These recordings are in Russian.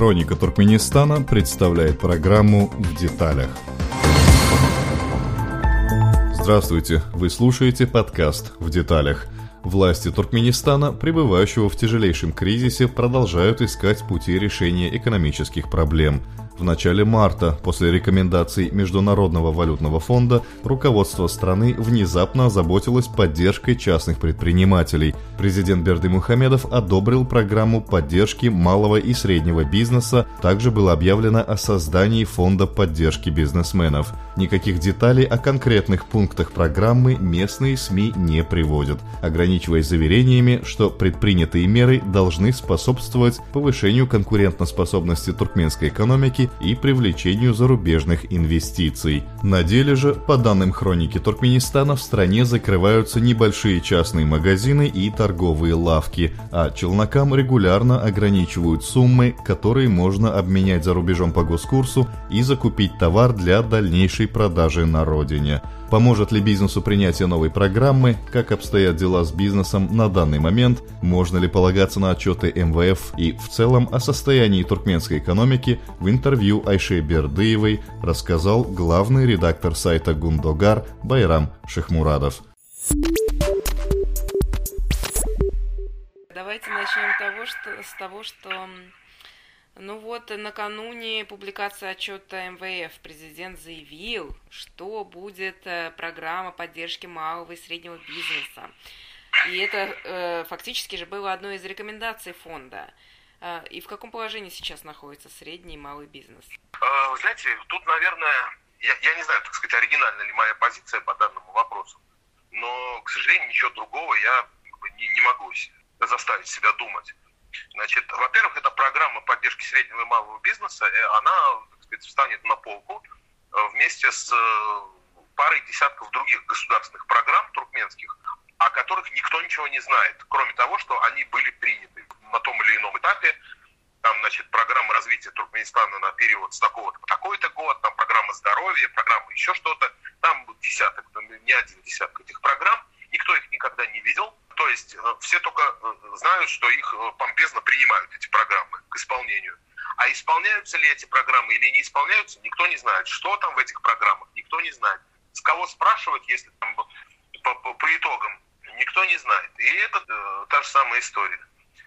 Хроника Туркменистана представляет программу «В деталях». Здравствуйте, вы слушаете подкаст «В деталях». Власти Туркменистана, пребывающего в тяжелейшем кризисе, продолжают искать пути решения экономических проблем – в начале марта, после рекомендаций Международного валютного фонда, руководство страны внезапно озаботилось поддержкой частных предпринимателей. Президент Берды Мухамедов одобрил программу поддержки малого и среднего бизнеса. Также было объявлено о создании фонда поддержки бизнесменов. Никаких деталей о конкретных пунктах программы местные СМИ не приводят, ограничиваясь заверениями, что предпринятые меры должны способствовать повышению конкурентоспособности туркменской экономики и привлечению зарубежных инвестиций. На деле же, по данным хроники Туркменистана, в стране закрываются небольшие частные магазины и торговые лавки, а челнокам регулярно ограничивают суммы, которые можно обменять за рубежом по госкурсу и закупить товар для дальнейшей продажи на родине. Поможет ли бизнесу принятие новой программы? Как обстоят дела с бизнесом на данный момент? Можно ли полагаться на отчеты МВФ и в целом о состоянии туркменской экономики в интервью Айше Бердыевой рассказал главный редактор сайта Гундогар Байрам Шехмурадов. Давайте начнем того, что, с того, что ну вот, накануне публикации отчета МВФ президент заявил, что будет э, программа поддержки малого и среднего бизнеса. И это э, фактически же было одной из рекомендаций фонда. Э, и в каком положении сейчас находится средний и малый бизнес? Вы знаете, тут, наверное, я, я не знаю, так сказать, оригинальна ли моя позиция по данному вопросу, но, к сожалению, ничего другого я не, не могу заставить себя думать. Значит, во-первых, эта программа поддержки среднего и малого бизнеса, э, она, так сказать, встанет на полку э, вместе с э, парой десятков других государственных программ туркменских, о которых никто ничего не знает, кроме того, что они были приняты на том или ином этапе. Там, значит, программа развития Туркменистана на период с такого-то по такой-то год, там программа здоровья, программа еще что-то. Там десяток, не один десяток этих программ. Никто их никогда не видел то есть э, все только э, знают, что их э, помпезно принимают, эти программы, к исполнению. А исполняются ли эти программы или не исполняются, никто не знает. Что там в этих программах, никто не знает. С кого спрашивать, если там по, по, по итогам, никто не знает. И это э, та же самая история.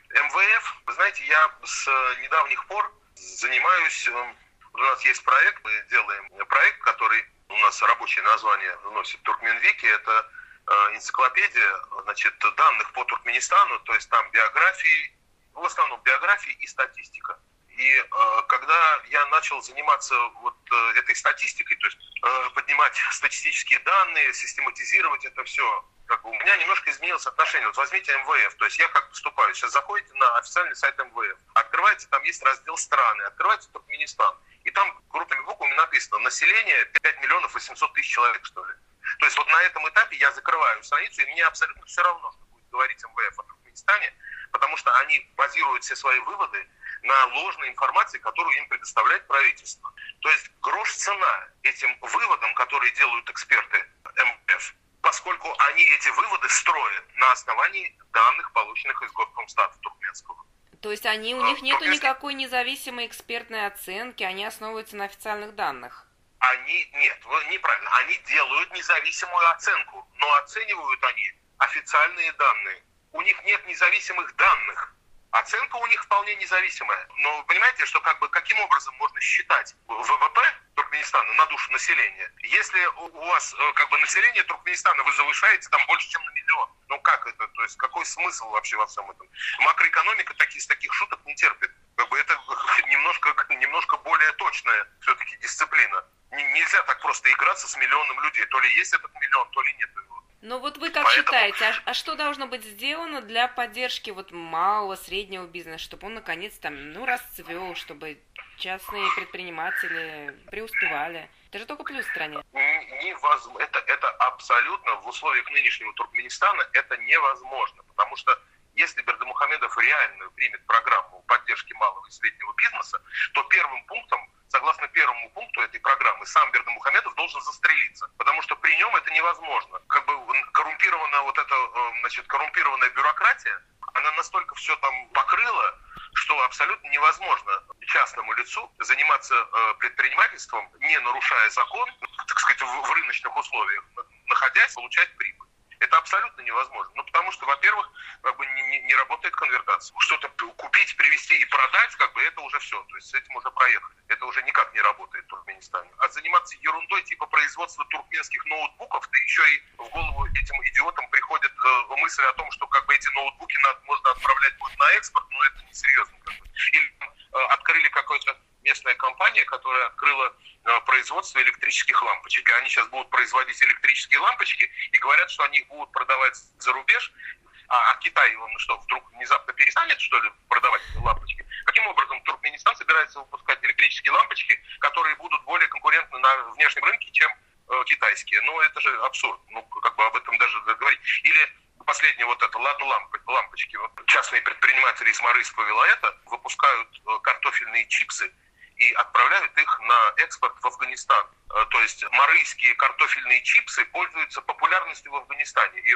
МВФ, вы знаете, я с недавних пор занимаюсь, э, у нас есть проект, мы делаем проект, который у нас рабочее название носит Туркменвики, это энциклопедия значит, данных по Туркменистану, то есть там биографии, в основном биографии и статистика. И э, когда я начал заниматься вот э, этой статистикой, то есть э, поднимать статистические данные, систематизировать это все, как бы у меня немножко изменилось отношение. Вот возьмите МВФ, то есть я как поступаю, сейчас заходите на официальный сайт МВФ, открываете, там есть раздел страны, открываете Туркменистан, и там крупными буквами написано население 5 миллионов 800 тысяч человек, что ли. То есть вот на этом этапе я закрываю страницу, и мне абсолютно все равно, что будет говорить МВФ о Туркменистане, потому что они базируют все свои выводы на ложной информации, которую им предоставляет правительство. То есть грош цена этим выводам, которые делают эксперты МВФ, поскольку они эти выводы строят на основании данных, полученных из Госкомстата туркменского. То есть они, у них нет никакой независимой экспертной оценки, они основываются на официальных данных? Они, нет, неправильно, они делают независимую оценку, но оценивают они официальные данные. У них нет независимых данных. Оценка у них вполне независимая. Но вы понимаете, что как бы каким образом можно считать ВВП Туркменистана на душу населения, если у вас э, как бы население Туркменистана вы завышаете там больше, чем на миллион? Ну как это? То есть какой смысл вообще во всем этом? Макроэкономика таких, таких шуток не терпит. Как бы это немножко, немножко более точная все-таки дисциплина нельзя так просто играться с миллионом людей. То ли есть этот миллион, то ли нет его. Ну вот вы как Поэтому... считаете, а, а что должно быть сделано для поддержки вот малого, среднего бизнеса, чтобы он наконец там, ну, расцвел, чтобы частные предприниматели преуспевали? Это же только плюс в стране. Невозможно. Это, это абсолютно в условиях нынешнего Туркменистана это невозможно, потому что если Бердымухамедов реально примет программу поддержки малого и среднего бизнеса, то первым пунктом, согласно первому пункту этой программы, сам Бердымухамедов должен застрелиться, потому что при нем это невозможно. Как бы коррумпированная вот эта, э, значит, коррумпированная бюрократия, она настолько все там покрыла, что абсолютно невозможно частному лицу заниматься э, предпринимательством, не нарушая закон, так сказать, в рыночных условиях, находясь, получать прибыль. Это абсолютно невозможно. Потому что, во-первых, как бы не, не работает конвертация. Что-то купить, привезти и продать, как бы это уже все. То есть с этим уже проехали. Это уже никак не работает в Туркменистане. А заниматься ерундой типа производства туркменских ноутбуков, да еще и в голову этим идиотам приходит э, мысль о том, что как бы эти ноутбуки надо, можно отправлять будет на экспорт, но это несерьезно. Как бы. Или э, открыли какой-то местная компания, которая открыла производство электрических лампочек. И они сейчас будут производить электрические лампочки и говорят, что они их будут продавать за рубеж. А, а Китай, он что, вдруг внезапно перестанет, что ли, продавать лампочки? Каким образом Туркменистан собирается выпускать электрические лампочки, которые будут более конкурентны на внешнем рынке, чем э, китайские? Ну, это же абсурд. Ну, как бы об этом даже говорить. Или последнее вот это, ладно, лампы, лампочки. Вот частные предприниматели из Марийского вилоэта выпускают э, картофельные чипсы и отправляют их на экспорт в Афганистан. Э, то есть марийские картофельные чипсы пользуются популярностью в Афганистане. И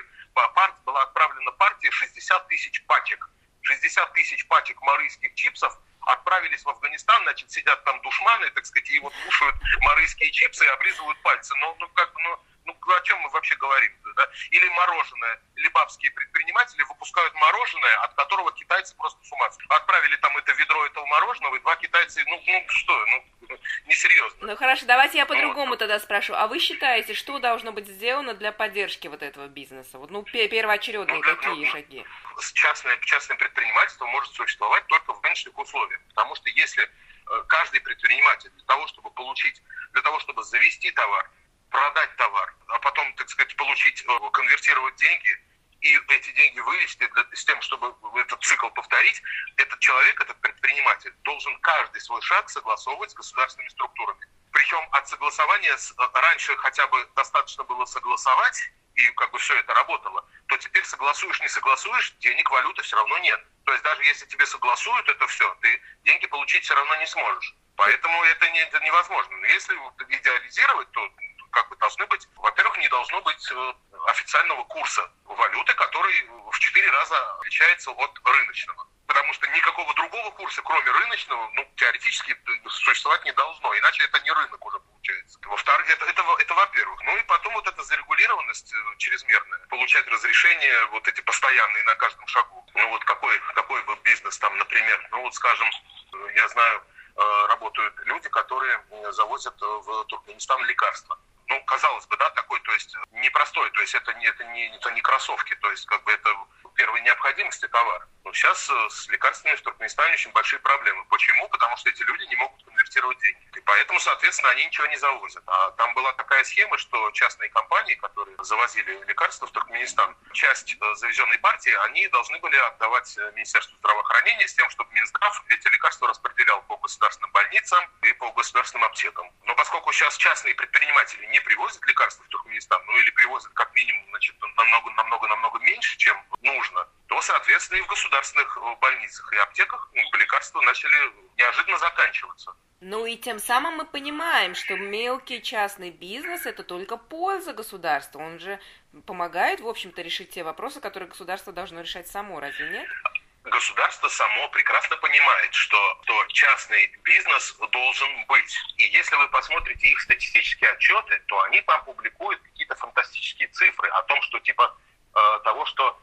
была отправлена партия 60 тысяч пачек. 60 тысяч пачек марийских чипсов отправились в Афганистан, значит, сидят там душманы, так сказать, и вот кушают марийские чипсы и облизывают пальцы. Ну, ну как, ну, ну о чем мы вообще говорим? Да? Или мороженое. Либабские предприниматели выпускают мороженое, от которого китайцы просто с ума Отправили там это ведро этого мороженого, и два китайца, ну, ну что, ну, несерьезно. Ну хорошо, давайте я по-другому вот. тогда спрошу. А вы считаете, что должно быть сделано для поддержки вот этого бизнеса? Вот, ну, первоочередные ну, для, какие ну, шаги? Частное, частное предпринимательство может существовать только в нынешних условиях. Потому что если э, каждый предприниматель для того, чтобы получить, для того, чтобы завести товар, продать товар, а потом, так сказать, получить, э, конвертировать деньги и эти деньги вывести для, с тем, чтобы этот цикл повторить, этот человек, этот предприниматель должен каждый свой шаг согласовывать с государственными структурами. Причем от согласования с, э, раньше хотя бы достаточно было согласовать, и как бы все это работало, то теперь согласуешь, не согласуешь, денег, валюты все равно нет. То есть даже если тебе согласуют это все, ты деньги получить все равно не сможешь. Поэтому это, не, это невозможно. Но если идеализировать, то как бы должны быть, во-первых, не должно быть э, официального курса валюты, который в четыре раза отличается от рыночного. Потому что никакого другого курса, кроме рыночного, ну, теоретически существовать не должно. Иначе это не рынок уже получается. Во-вторых, это, это, это во-первых. Ну и потом вот эта зарегулированность э, чрезмерная. Получать разрешения вот эти постоянные на каждом шагу. Ну вот какой, какой бы бизнес там, например, ну вот скажем, э, я знаю, работают люди, которые завозят в Туркменистан лекарства ну, казалось бы, да, такой, то есть непростой, то есть это не, это не, это не кроссовки, то есть как бы это первой необходимости товар. Но сейчас э, с лекарствами в Туркменистане очень большие проблемы. Почему? Потому что эти люди не могут конвертировать деньги. И поэтому, соответственно, они ничего не завозят. А там была такая схема, что частные компании, которые завозили лекарства в Туркменистан, часть э, завезенной партии, они должны были отдавать э, Министерству здравоохранения с тем, чтобы Минздрав эти лекарства распределял по государственным больницам и по государственным аптекам. Поскольку сейчас частные предприниматели не привозят лекарства в Туркменистан, ну или привозят как минимум значит, намного, намного, намного меньше, чем нужно, то, соответственно, и в государственных э, больницах и аптеках ну, лекарства начали неожиданно заканчиваться. Ну и тем самым мы понимаем, что мелкий частный бизнес – это только польза государства. Он же помогает, в общем-то, решить те вопросы, которые государство должно решать само, разве нет? Государство само прекрасно понимает, что, что частный бизнес должен быть. И если вы посмотрите их статистические отчеты, то они там публикуют какие-то фантастические цифры о том, что типа э, того, что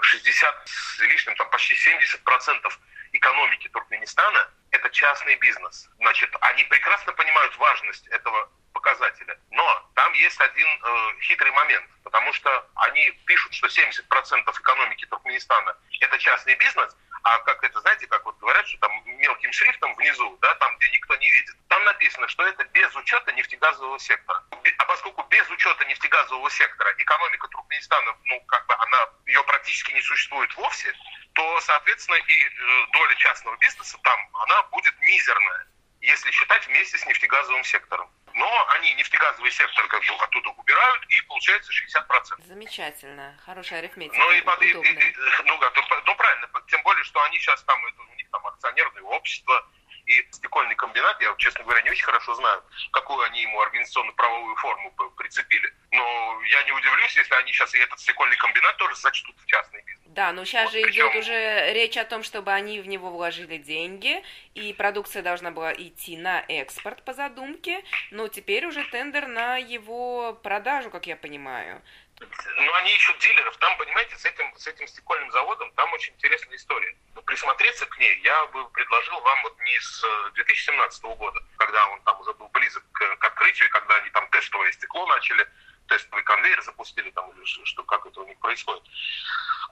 60 э, с лишним, там почти 70 процентов экономики Туркменистана – это частный бизнес. Значит, они прекрасно понимают важность этого показателя. Но там есть один э, хитрый момент, потому что они пишут, что 70% экономики Туркменистана – это частный бизнес, а как это, знаете, как вот говорят, что там мелким шрифтом внизу, да, там, где никто не видит, там написано, что это без учета нефтегазового сектора. А поскольку без учета нефтегазового сектора экономика Туркменистана, ну, как бы она, ее практически не существует вовсе, то, соответственно, и э, доля частного бизнеса там, она будет мизерная, если считать вместе с нефтегазовым сектором но они нефтегазовый сектор как бы оттуда убирают, и получается 60%. Замечательно, хорошая арифметика. Ну, и, и, и, и, ну, ну, правильно, тем более, что они сейчас там, это, у них там акционерное общество, и стекольный комбинат, я, честно говоря, не очень хорошо знаю, какую они ему организационно-правовую форму прицепили. Но я не удивлюсь, если они сейчас и этот стекольный комбинат тоже зачтут в частный. Да, но сейчас вот же причем... идет уже речь о том, чтобы они в него вложили деньги, и продукция должна была идти на экспорт по задумке, но теперь уже тендер на его продажу, как я понимаю. Ну, они ищут дилеров. Там, понимаете, с этим, с этим стекольным заводом, там очень интересная история. Но присмотреться к ней я бы предложил вам вот не с 2017 э, года, когда он там уже был близок к, к открытию, когда они там тестовое стекло начали, тестовый конвейер запустили, там, или что, как это у них происходит.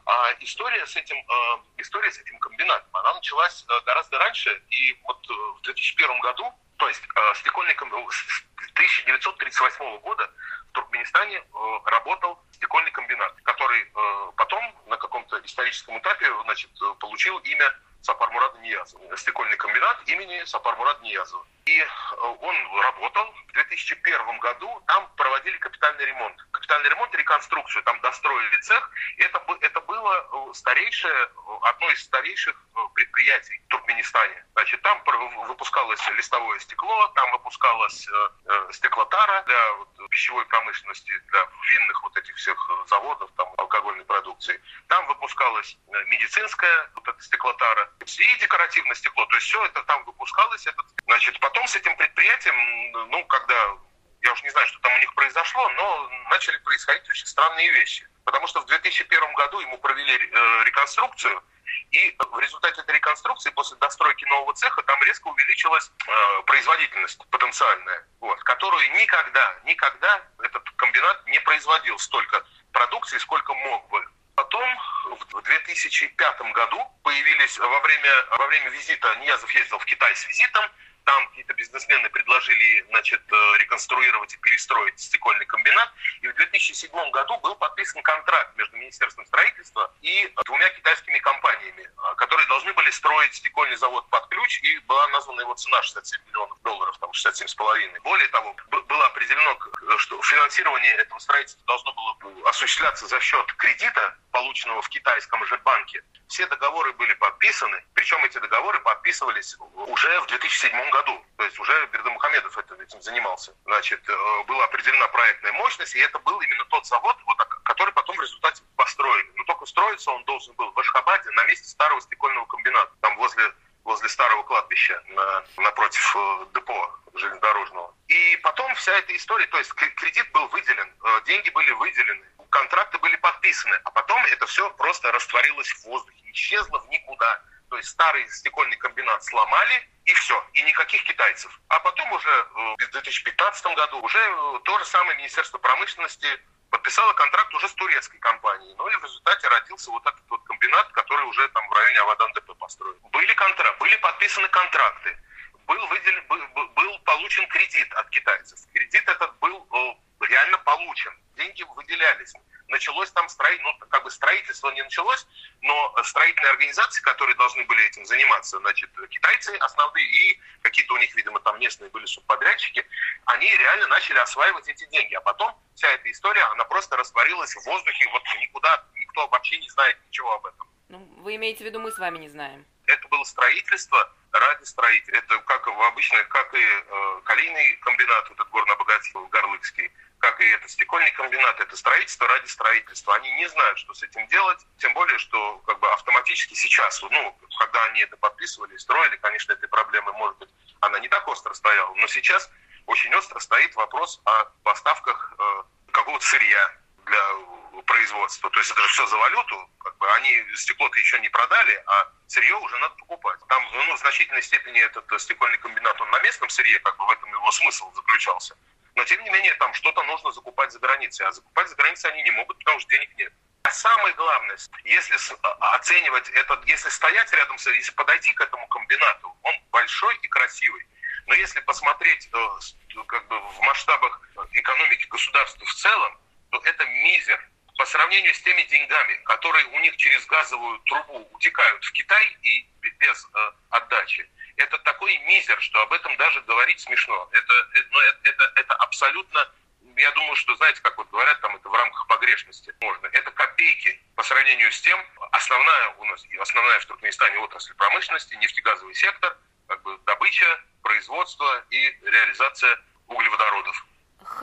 А история с этим, э, история с этим комбинатом, она началась э, гораздо раньше, и вот в 2001 году, то есть стекольный комбинат, с 1938 года Туркменистане э, работал стекольный комбинат, который э, потом на каком-то историческом этапе значит, получил имя Сапар Мурада Ниязова. Стекольный комбинат имени Сапар Мурада Ниязова. И э, он работал. В 2001 году там проводили капитальный ремонт. Капитальный ремонт реконструкцию. Там достроили цех. Это, это было старейшее, одно из старейших предприятий в Туркменистане. Значит, там выпускалось листовое стекло, там выпускалась стеклотара для пищевой промышленности, для винных вот этих всех э, заводов, там, алкогольной продукции. Там выпускалась э, медицинская эта стеклотара и декоративное стекло. То есть все это там выпускалось. Это... Значит, потом с этим предприятием, ну, когда я уж не знаю, что там у них произошло, но начали происходить очень странные вещи. Потому что в 2001 году ему провели э, реконструкцию, и в результате этой реконструкции, после достройки нового цеха, там резко увеличилась э, производительность потенциальная, вот, которую никогда, никогда этот комбинат не производил столько продукции, сколько мог бы. Потом в 2005 году появились во время, во время визита, Ниязов ездил в Китай с визитом, там какие-то бизнесмены предложили значит, э, реконструировать и перестроить стекольный комбинат. И в 2007 году был подписан контракт между Министерством строительства и двумя китайскими компаниями, э, которые должны были строить стекольный завод под ключ, и была названа его цена 67 миллионов долларов, там 67,5. Более того, было определено, что финансирование этого строительства должно было осуществляться за счет кредита, полученного в китайском же банке. Все договоры были подписаны, причем эти договоры подписывались уже в 2007 году. То есть уже Бердымухамедов этим занимался. Значит, э, была определена проектная мощность, и это был именно тот завод, вот, который потом в результате построили. Но только строиться он должен был в Ашхабаде на месте старого стекольного комбината, там возле, возле старого кладбища, на, напротив э, депо железнодорожного. И потом вся эта история, то есть кредит был выделен, э, деньги были выделены, контракты подписаны, а потом это все просто растворилось в воздухе, исчезло в никуда. То есть старый стекольный комбинат сломали, и все, и никаких китайцев. А потом уже э, в 2015 году уже э, то же самое Министерство промышленности подписало контракт уже с турецкой компанией. Ну и в результате родился вот этот вот комбинат, который уже там в районе Авадан-ДП построен. Были контракты, были подписаны контракты, был, выделен, был, получен кредит от китайцев. Кредит этот был э, реально получен, деньги выделялись началось там строительство, ну, как бы строительство не началось, но строительные организации, которые должны были этим заниматься, значит, китайцы основные и какие-то у них, видимо, там местные были субподрядчики, они реально начали осваивать эти деньги. А потом вся эта история, она просто растворилась в воздухе, вот никуда, никто вообще не знает ничего об этом. Ну, вы имеете в виду, мы с вами не знаем? Это было строительство ради строителей. Это как обычно, как и э, калийный комбинат, этот горно-обогатительный, Горлыкский, как и это стекольный комбинат, это строительство ради строительства. Они не знают, что с этим делать, тем более, что как бы автоматически сейчас, ну, когда они это подписывали строили, конечно, этой проблемы, может быть, она не так остро стояла, но сейчас очень остро стоит вопрос о поставках э, какого-то сырья для производства. То есть это же все за валюту, как бы они стекло-то еще не продали, а сырье уже надо покупать. Там ну, в значительной степени этот стекольный комбинат, он на местном сырье, как бы в этом его смысл заключался. Но, тем не менее, там что-то нужно закупать за границей. А закупать за границей они не могут, потому что денег нет. А самое главное, если а, оценивать это, если стоять рядом с, если подойти к этому комбинату, он большой и красивый. Но если посмотреть э, как бы в масштабах экономики государства в целом, то это мизер по сравнению с теми деньгами, которые у них через газовую трубу утекают в Китай и без э, отдачи это такой мизер, что об этом даже говорить смешно. Это, абсолютно, я думаю, что, знаете, как вот говорят, там это в рамках погрешности можно. Это копейки по сравнению с тем, основная у нас, основная в Туркменистане отрасль промышленности, нефтегазовый сектор, как бы добыча, производство и реализация углеводородов.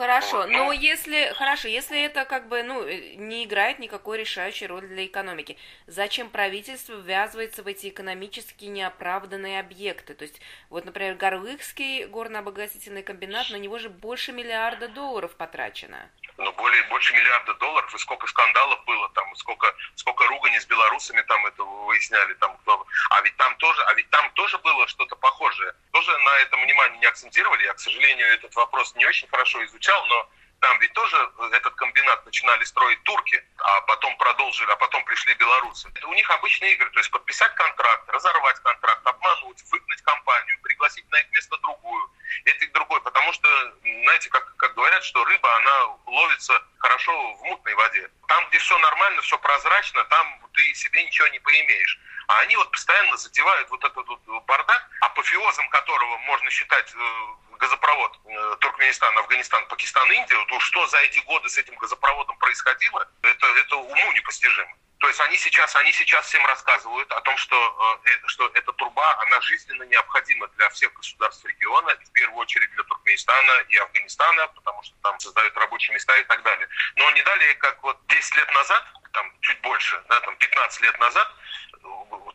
Хорошо, вот, но если хорошо, если это как бы ну не играет никакой решающей роли для экономики, зачем правительство ввязывается в эти экономически неоправданные объекты? То есть вот, например, Горлыхский горно-обогатительный комбинат, на него же больше миллиарда долларов потрачено ну, более, больше миллиарда долларов, и сколько скандалов было там, сколько, сколько ругани с белорусами там это выясняли, там, кто, а ведь там тоже, а ведь там тоже было что-то похожее. Тоже на этом внимание не акцентировали. Я, к сожалению, этот вопрос не очень хорошо изучал, но там ведь тоже этот комбинат начинали строить турки, а потом продолжили, а потом пришли белорусы. Это у них обычные игры, то есть подписать контракт, разорвать контракт, обмануть, выгнать компанию, пригласить на их место другую, этих другой, потому что, знаете, как, как говорят, что она ловится хорошо в мутной воде. Там, где все нормально, все прозрачно, там ты себе ничего не поимеешь. А они вот постоянно затевают вот этот вот бардак, апофеозом которого можно считать э, газопровод э, Туркменистан, Афганистан, Пакистан, Индия, то что за эти годы с этим газопроводом происходило, это, это уму непостижимо. То есть они сейчас, они сейчас всем рассказывают о том, что, э, что эта труба, она жизненно необходима для всех государств региона, в первую очередь для Туркменистана и Афганистана, создают рабочие места и так далее. Но не далее, как вот 10 лет назад, там чуть больше, да, там 15 лет назад,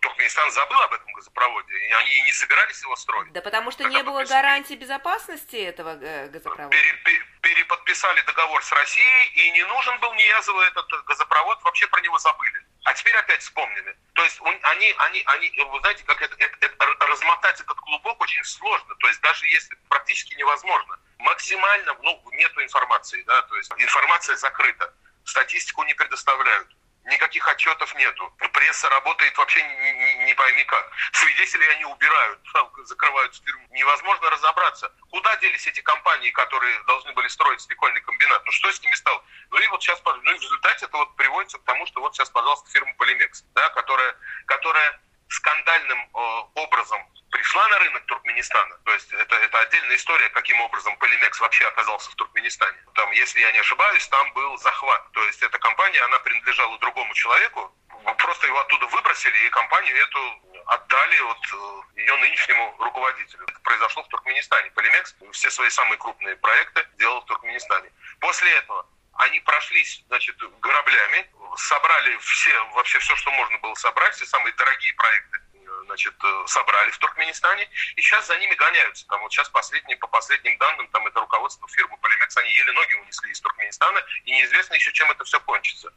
Туркменистан забыл об этом газопроводе, и они не собирались его строить. Да потому что не было гарантии безопасности этого э, газопровода. Пере, пере, переподписали договор с Россией, и не нужен был Ниязову этот газопровод, вообще про него забыли. А теперь опять вспомнили. То есть они, они, они, вы знаете, как это, это, это, размотать этот клубок очень сложно. То есть даже если практически невозможно. Максимально, ну, нету информации, да, то есть информация закрыта. Статистику не предоставляют никаких отчетов нету. Пресса работает вообще не, не, не пойми как. Свидетелей они убирают, закрывают в тюрьму. Невозможно разобраться, куда делись эти компании, которые должны были строить стекольный комбинат. Ну что с ними стало? Ну и вот сейчас, ну и в результате это вот приводится к тому, что вот сейчас, пожалуйста, фирма Полимекс, да, которая, которая скандальным э, образом пришла на рынок Туркменистана. То есть это, это отдельная история, каким образом Полимекс вообще оказался в Туркменистане. Там, если я не ошибаюсь, там был захват. То есть эта компания, она принадлежала другому человеку, просто его оттуда выбросили, и компанию эту отдали вот э, ее нынешнему руководителю. Это произошло в Туркменистане. Полимекс все свои самые крупные проекты делал в Туркменистане. После этого они прошлись, значит, граблями, собрали все, вообще все, что можно было собрать, все самые дорогие проекты значит, э, собрали в Туркменистане, и сейчас за ними гоняются. Там вот сейчас последние, по последним данным, там это руководство фирмы Полимекс, они еле ноги унесли из Туркменистана, и неизвестно еще, чем это все кончится.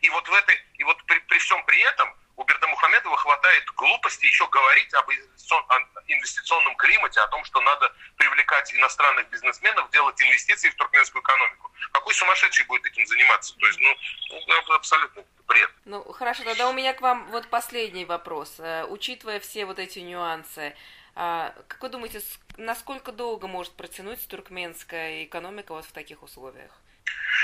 И вот в этой, и вот при, при всем при этом у Бердамухамедова хватает глупости еще говорить об инвестиционном климате, о том, что надо привлекать иностранных бизнесменов, делать инвестиции в туркменскую экономику. Какой сумасшедший будет этим заниматься? То есть, ну, ну абсолютно бред. Ну, хорошо, тогда у меня к вам вот последний вопрос. Э, учитывая все вот эти нюансы, а, как вы думаете, насколько долго может протянуть туркменская экономика вот в таких условиях?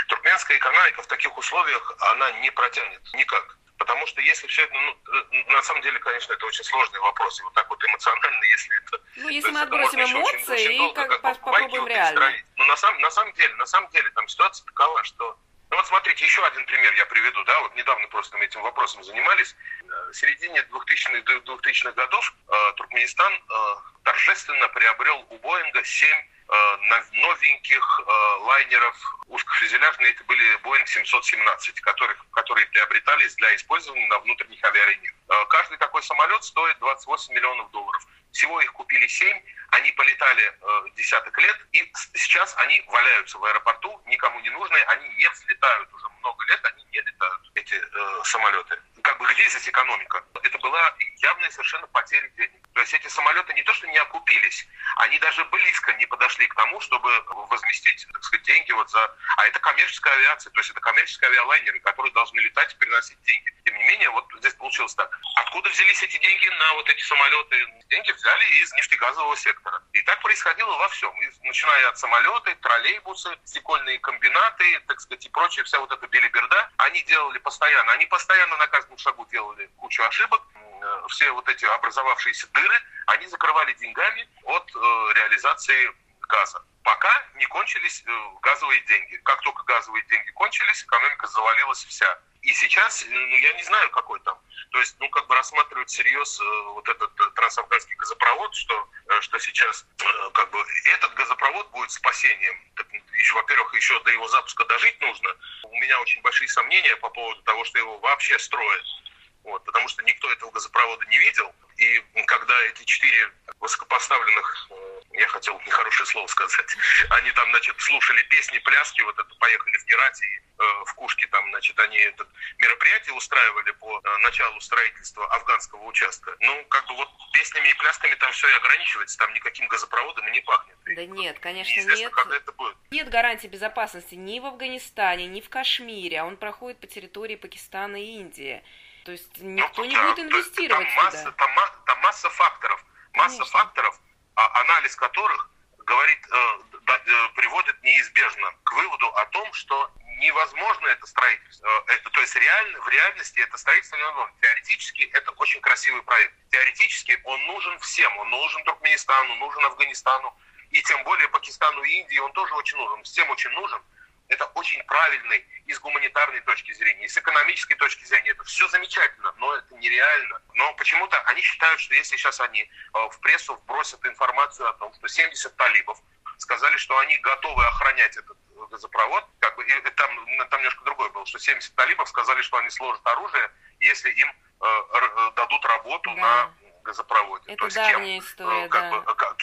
Туркменская экономика в таких условиях, она не протянет никак. Потому что если все это, ну, э, на самом деле, конечно, это очень сложный вопрос. И вот так вот эмоционально, если это... Ну, если мы отбросим эмоции очень, очень долго, и как, как попробуем реально. Но ну, на самом, на самом деле, на самом деле, там ситуация такова, что... Ну вот смотрите, еще один пример я приведу, да, вот недавно просто мы этим вопросом занимались. В середине 2000-х 2000 годов э, Туркменистан э, торжественно приобрел у Боинга 7 Э, новеньких э, лайнеров узкофюзеляжные, это были Boeing 717, которых, которые приобретались для использования на внутренних авиалиниях. Э, каждый такой самолет стоит 28 миллионов долларов. Всего их купили 7, они полетали э, десяток лет, и сейчас они валяются в аэропорту, никому не нужные, они не взлетают уже много лет, они не летают, эти э, самолеты. Как бы где здесь экономика? Это была явная совершенно потеря денег. То есть эти самолеты не то, что не окупились, они даже близко не подошли к тому, чтобы возместить, так сказать, деньги вот за... А это коммерческая авиация, то есть это коммерческие авиалайнеры, которые должны летать и приносить деньги. Тем не менее, вот здесь получилось так. Откуда взялись эти деньги на вот эти самолеты? Деньги взяли из нефтегазового сектора. И так происходило во всем. И, начиная от самолеты, троллейбусы, стекольные комбинаты, так сказать, и прочее, вся вот эта белиберда, они делали постоянно. Они постоянно на каждом шагу делали кучу ошибок, все вот эти образовавшиеся дыры, они закрывали деньгами от э, реализации газа. Пока не кончились э, газовые деньги. Как только газовые деньги кончились, экономика завалилась вся. И сейчас, ну, я не знаю, какой там То есть, ну, как бы рассматривать всерьез э, вот этот э, трансафганский газопровод, что, э, что сейчас, как бы, этот газопровод будет спасением. Так, еще, во-первых, еще до его запуска дожить нужно. У меня очень большие сомнения по поводу того, что его вообще строят. Вот, потому что никто этого газопровода не видел. И когда эти четыре высокопоставленных, э, я хотел нехорошее слово сказать, они там, значит, слушали песни, пляски, вот это поехали в Герати, э, в Кушке, там, значит, они это мероприятие устраивали по э, началу строительства афганского участка. Ну, как бы вот песнями и плясками там все и ограничивается, там никаким газопроводом и не пахнет. Да нет, конечно, нет. Нет гарантии безопасности ни в Афганистане, ни в Кашмире, а он проходит по территории Пакистана и Индии. То есть ну, никто ну, не да, будет инвестировать там масса, сюда. Там, там масса факторов, масса Конечно. факторов, а, анализ которых говорит, э, э, приводит неизбежно к выводу о том, что невозможно это строительство. Э, это, то есть реально, в реальности это строительство невозможно. Теоретически это очень красивый проект. Теоретически он нужен всем. Он нужен Туркменистану, нужен Афганистану. И тем более Пакистану и Индии он тоже очень нужен. Всем очень нужен это очень правильный и с гуманитарной точки зрения, и с экономической точки зрения. Это все замечательно, но это нереально. Но почему-то они считают, что если сейчас они э, в прессу вбросят информацию о том, что 70 талибов сказали, что они готовы охранять этот газопровод, как бы, и там, там немножко другое было, что 70 талибов сказали, что они сложат оружие, если им э, э дадут работу да. на газопроводе. Это То есть давняя кем? история, как да. Бы, как,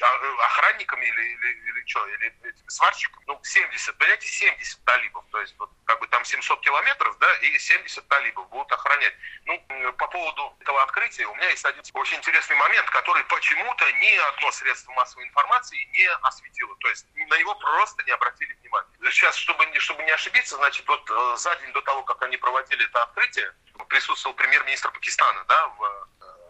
а, охранниками или, или, или что, или этими сварщиками? Ну, 70, понимаете, 70 талибов. То есть вот как бы там 700 километров, да, и 70 талибов будут охранять. Ну, по поводу этого открытия у меня есть один очень интересный момент, который почему-то ни одно средство массовой информации не осветило. То есть на него просто не обратили внимания. Сейчас, чтобы, чтобы не ошибиться, значит, вот э, за день до того, как они проводили это открытие, присутствовал премьер-министр Пакистана, да, в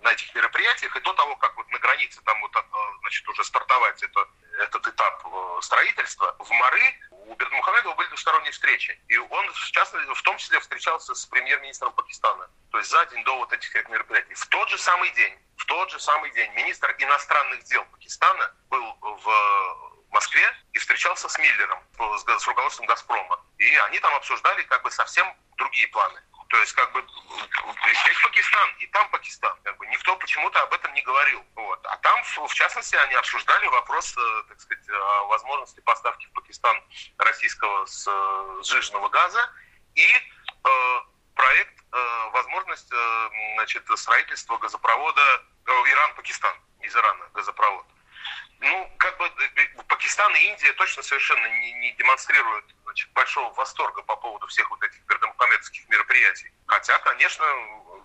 на этих мероприятиях, и до того, как вот на границе там вот, э, значит, уже стартовать это, этот этап э, строительства, в Мары у Бердмухамедова были двусторонние встречи. И он, в частности, в том числе встречался с премьер-министром Пакистана. То есть за день до вот этих мероприятий. В тот же самый день, в тот же самый день министр иностранных дел Пакистана был в Москве и встречался с Миллером, с, с руководством «Газпрома». И они там обсуждали как бы совсем другие планы. То есть, как бы, здесь Пакистан, и там Пакистан. Никто почему-то об этом не говорил. Вот. А там, в частности, они обсуждали вопрос, э, так сказать, возможности поставки в Пакистан российского сжиженного газа и э, проект, э, возможность э, значит, строительства газопровода э, Иран-Пакистан, из Ирана газопровод. Ну, как бы э, Пакистан и Индия точно совершенно не, не демонстрируют значит, большого восторга по поводу всех вот этих бердамухамедовских мероприятий. Хотя, конечно,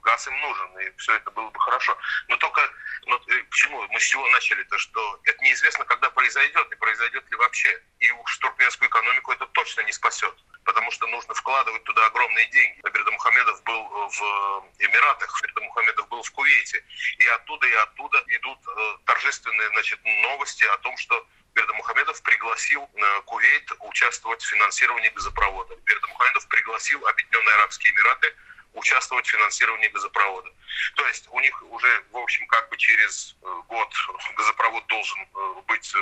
газ им нужен, и все это было бы хорошо. Но только, но, э, мы с чего начали, то что это неизвестно, когда произойдет, и произойдет ли вообще. И уж туркменскую экономику это точно не спасет, потому что нужно вкладывать туда огромные деньги. Бердамухамедов был в Эмиратах, Бердамухамедов был в Кувейте, и оттуда и оттуда идут э, торжественные значит, новости о том, что Бердамухамедов пригласил э, Кувейт участвовать в финансировании газопровода. Бердамухамедов пригласил Объединенные Арабские Эмираты участвовать в финансировании газопровода. То есть у них уже, в общем, как бы через э, год газопровод должен э, быть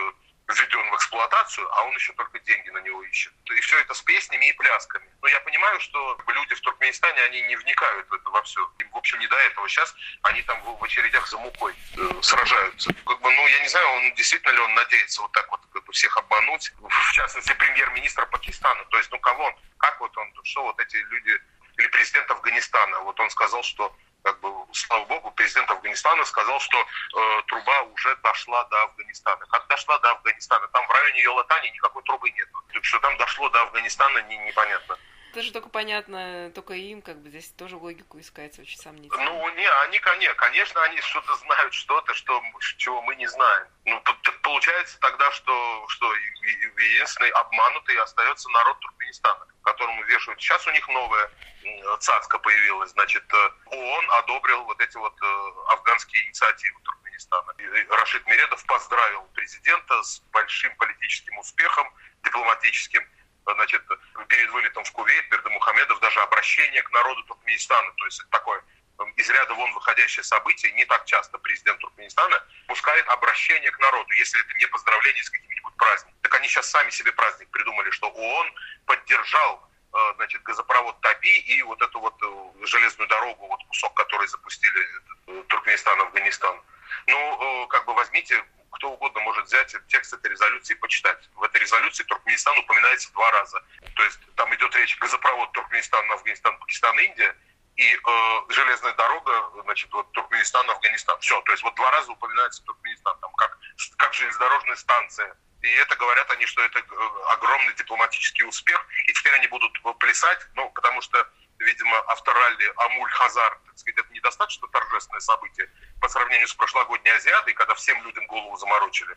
введен в эксплуатацию, а он еще только деньги на него ищет. И все это с песнями и плясками. Но я понимаю, что люди в Туркменистане, они не вникают в это во все. Им, в общем, не до этого. Сейчас они там в очередях за мукой э, сражаются. Как бы, ну, я не знаю, он действительно ли он надеется вот так вот как бы, всех обмануть. В частности, премьер-министр Пакистана. То есть, ну, кого он, как вот он, что вот эти люди, или президент Афганистана, вот он сказал, что как бы, слава богу, президент Афганистана сказал, что э, труба уже дошла до Афганистана. Как дошла до Афганистана? Там в районе Йолатани никакой трубы нет. Что там дошло до Афганистана, не, непонятно. Это только понятно, только им, как бы здесь тоже логику искать очень сомнительно. Ну, не, они, конечно, конечно, они что-то знают, что-то, что, чего мы не знаем. Ну, получается тогда, что, что единственный обманутый остается народ Туркменистана, которому вешают. Сейчас у них новая цацка появилась, значит, э, ООН одобрил вот эти вот э, афганские инициативы Туркменистана. И Рашид Мередов поздравил президента с большим политическим успехом, дипломатическим значит, перед вылетом в Кувейт Бердамухамедов даже обращение к народу Туркменистана, то есть это такое из ряда вон выходящее событие, не так часто президент Туркменистана пускает обращение к народу, если это не поздравление с каким-нибудь праздником. Так они сейчас сами себе праздник придумали, что ООН поддержал э, значит, газопровод Таби и вот эту вот э, железную дорогу, вот кусок, который запустили э, Туркменистан, Афганистан. Ну, как бы возьмите, кто угодно может взять текст этой резолюции и почитать. В этой резолюции Туркменистан упоминается два раза. То есть там идет речь газопровод Туркменистан, Афганистан, Пакистан, Индия и э, железная дорога, значит, вот Туркменистан, Афганистан. Все, то есть вот два раза упоминается Туркменистан, там как, как железнодорожная станция. И это говорят они, что это э, огромный дипломатический успех, и теперь они будут плясать, ну, потому что видимо, авторалли Амуль-Хазар, так сказать, это недостаточно торжественное событие по сравнению с прошлогодней Азиадой, когда всем людям голову заморочили.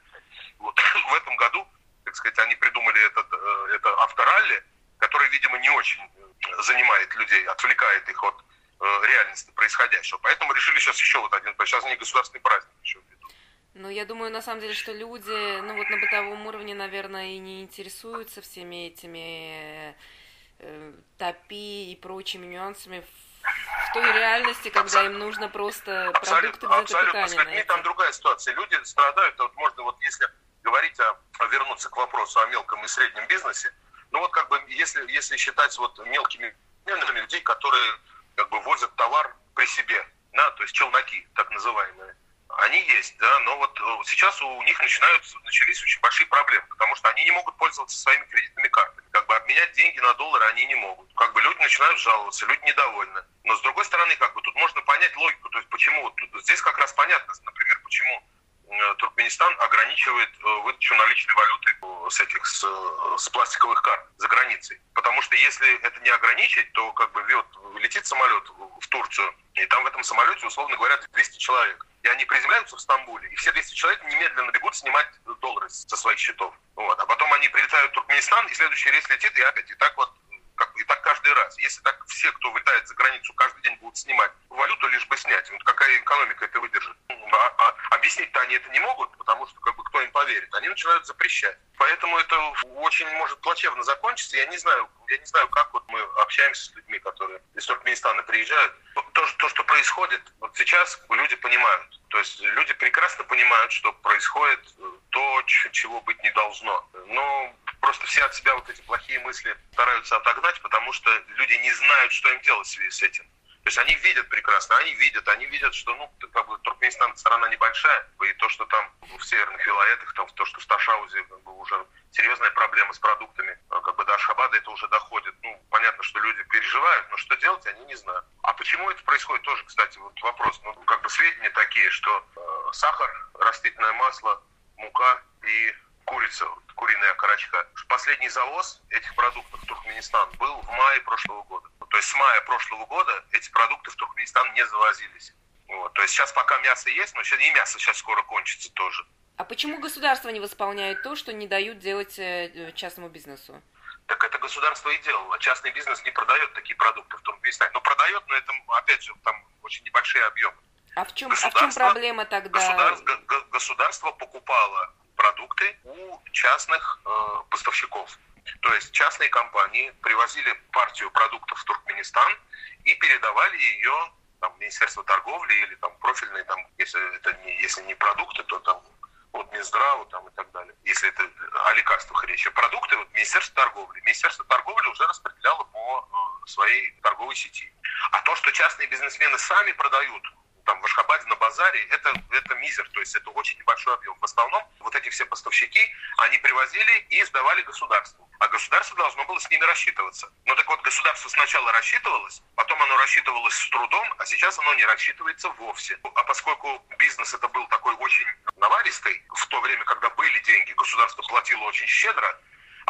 Вот. В этом году, так сказать, они придумали этот, э, это авторалли, который, видимо, не очень э, занимает людей, отвлекает их от э, реальности происходящего. Поэтому решили сейчас еще вот один, сейчас они государственный праздник еще. Ну, я думаю, на самом деле, что люди, ну вот на бытовом уровне, наверное, и не интересуются всеми этими э, топи и прочими нюансами в той реальности, когда абсолютно, им нужно просто продукты для абсолютно. С людьми там другая ситуация. Люди страдают, вот можно вот если говорить о, о вернуться к вопросу о мелком и среднем бизнесе, ну вот как бы если, если считать вот мелкими людей, которые как бы возят товар при себе, да, то есть челноки так называемые, они есть, да, но вот э, сейчас у них начинают, начались очень большие проблемы, потому что они не могут пользоваться своими кредитными картами. Как бы обменять деньги на доллары они не могут. Как бы люди начинают жаловаться, люди недовольны. Но с другой стороны, как бы тут можно понять логику, то есть почему, вот здесь как раз понятно, например, почему э, Туркменистан ограничивает э, выдачу наличной валюты с этих с, с пластиковых карт за границей. Потому что если это не ограничить, то как бы вот, летит самолет в Турцию, и там в этом самолете, условно говоря, 200 человек и они приземляются в Стамбуле, и все 200 человек немедленно бегут снимать доллары со своих счетов. Вот. А потом они прилетают в Туркменистан, и следующий рейс летит, и опять, и так вот как, и так каждый раз. Если так все, кто вылетает за границу, каждый день будут снимать валюту, лишь бы снять, вот какая экономика это выдержит? А, а, объяснить-то они это не могут, потому что как бы кто им поверит? Они начинают запрещать. Поэтому это очень может плачевно закончиться. Я не знаю, я не знаю, как вот мы общаемся с людьми, которые из Туркменистана приезжают. То, то что происходит, сейчас люди понимают. То есть люди прекрасно понимают, что происходит то, чего быть не должно. Но просто все от себя вот эти плохие мысли стараются отогнать, потому что люди не знают, что им делать в связи с этим. То есть они видят прекрасно, они видят, они видят, что ну, как бы, Туркменистан страна небольшая, и то, что там в северных вилаетах, там, то, что в Ташаузе как бы, уже серьезная проблема с продуктами, а, как бы до Ашхабада это уже доходит. Ну, понятно, что люди переживают, но что делать, они не знают. Почему это происходит, тоже, кстати, вот вопрос. Ну, как бы сведения такие, что э, сахар, растительное масло, мука и курица, куриная окорочка. Последний завоз этих продуктов в Туркменистан был в мае прошлого года. То есть с мая прошлого года эти продукты в Туркменистан не завозились. Вот. То есть сейчас пока мясо есть, но сейчас и мясо сейчас скоро кончится тоже. А почему государство не восполняет то, что не дают делать э, частному бизнесу? Так это государство и делало. Частный бизнес не продает такие продукты в Туркменистане. Продает, но это, опять же, там очень небольшие объемы. А в чем, а в чем проблема тогда? Государство, государство покупало продукты у частных э, поставщиков. То есть частные компании привозили партию продуктов в Туркменистан и передавали ее там, Министерство торговли или там профильные, там, если это не, если не продукты, то там от Минздраву там, и так далее. Если это о лекарствах речь. А продукты вот Министерство торговли. Министерство торговли уже распределяло по э, своей торговой сети. А то, что частные бизнесмены сами продают там в Ашхабаде на базаре, это, это мизер, то есть это очень небольшой объем. В основном вот эти все поставщики, они привозили и сдавали государству. А государство должно было с ними рассчитываться. Ну так вот, государство сначала рассчитывалось, потом оно рассчитывалось с трудом, а сейчас оно не рассчитывается вовсе. А поскольку бизнес это был такой очень наваристый, в то время, когда были деньги, государство платило очень щедро,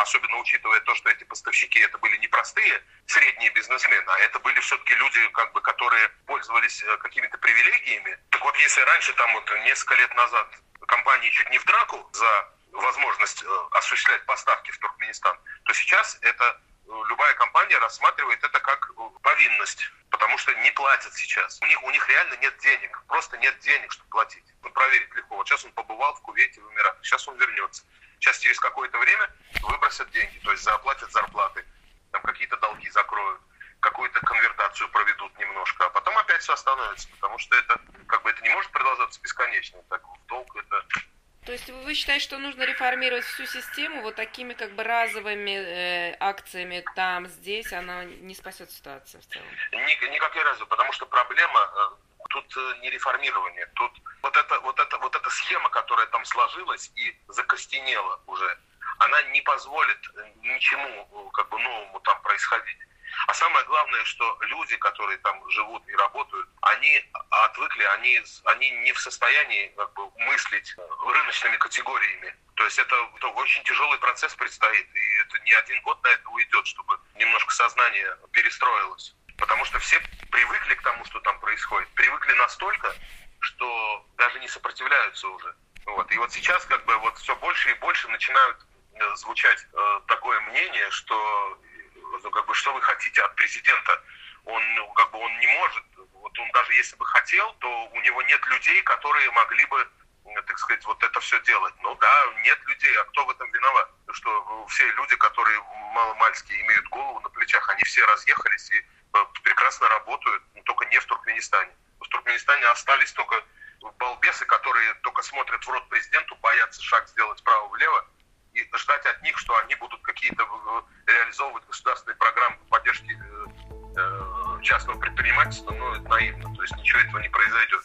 особенно учитывая то, что эти поставщики это были не простые средние бизнесмены, а это были все-таки люди, как бы, которые пользовались э, какими-то привилегиями. Так вот, если раньше, там вот несколько лет назад, компании чуть не в драку за возможность э, осуществлять поставки в Туркменистан, то сейчас это э, любая компания рассматривает это как повинность, потому что не платят сейчас. У них, у них реально нет денег, просто нет денег, чтобы платить. Ну, проверить легко. Вот сейчас он побывал в Кувейте, в Эмиратах, сейчас он вернется. Сейчас через какое-то время выбросят деньги, то есть заплатят зарплаты, там какие-то долги закроют, какую-то конвертацию проведут немножко, а потом опять все остановится, потому что это как бы это не может продолжаться бесконечно. Так в долг это То есть вы считаете, что нужно реформировать всю систему вот такими как бы разовыми э, акциями там, здесь, она не спасет ситуацию в целом? Ни, никакие разовые, потому что проблема э, тут э, не реформирование, тут вот эта, вот, эта, вот эта схема, которая там сложилась и закостенела уже, она не позволит ничему э, как бы новому там происходить. А самое главное, что люди, которые там живут и работают, они отвыкли, они, они не в состоянии как бы, мыслить рыночными категориями. То есть это, это очень тяжелый процесс предстоит, и это не один год на это уйдет, чтобы немножко сознание перестроилось. Потому что все привыкли к тому, что там происходит. Привыкли настолько, что даже не сопротивляются уже. Вот. И вот сейчас как бы вот все больше и больше начинают э, звучать э, такое мнение, что ну, как бы, что вы хотите от президента? Он, ну, как бы, он не может, вот он даже если бы хотел, то у него нет людей, которые могли бы, так сказать, вот это все делать. Ну да, нет людей, а кто в этом виноват? Что все люди, которые маломальски имеют голову на плечах, они все разъехались и э, прекрасно работают, но только не в Туркменистане. В Туркменистане остались только балбесы, которые только смотрят в рот президенту, боятся шаг сделать вправо-влево, и ждать от них, что они будут какие-то э, реализовывать государственные программы поддержки э, э, частного предпринимательства, ну, это наивно. То есть ничего этого не произойдет.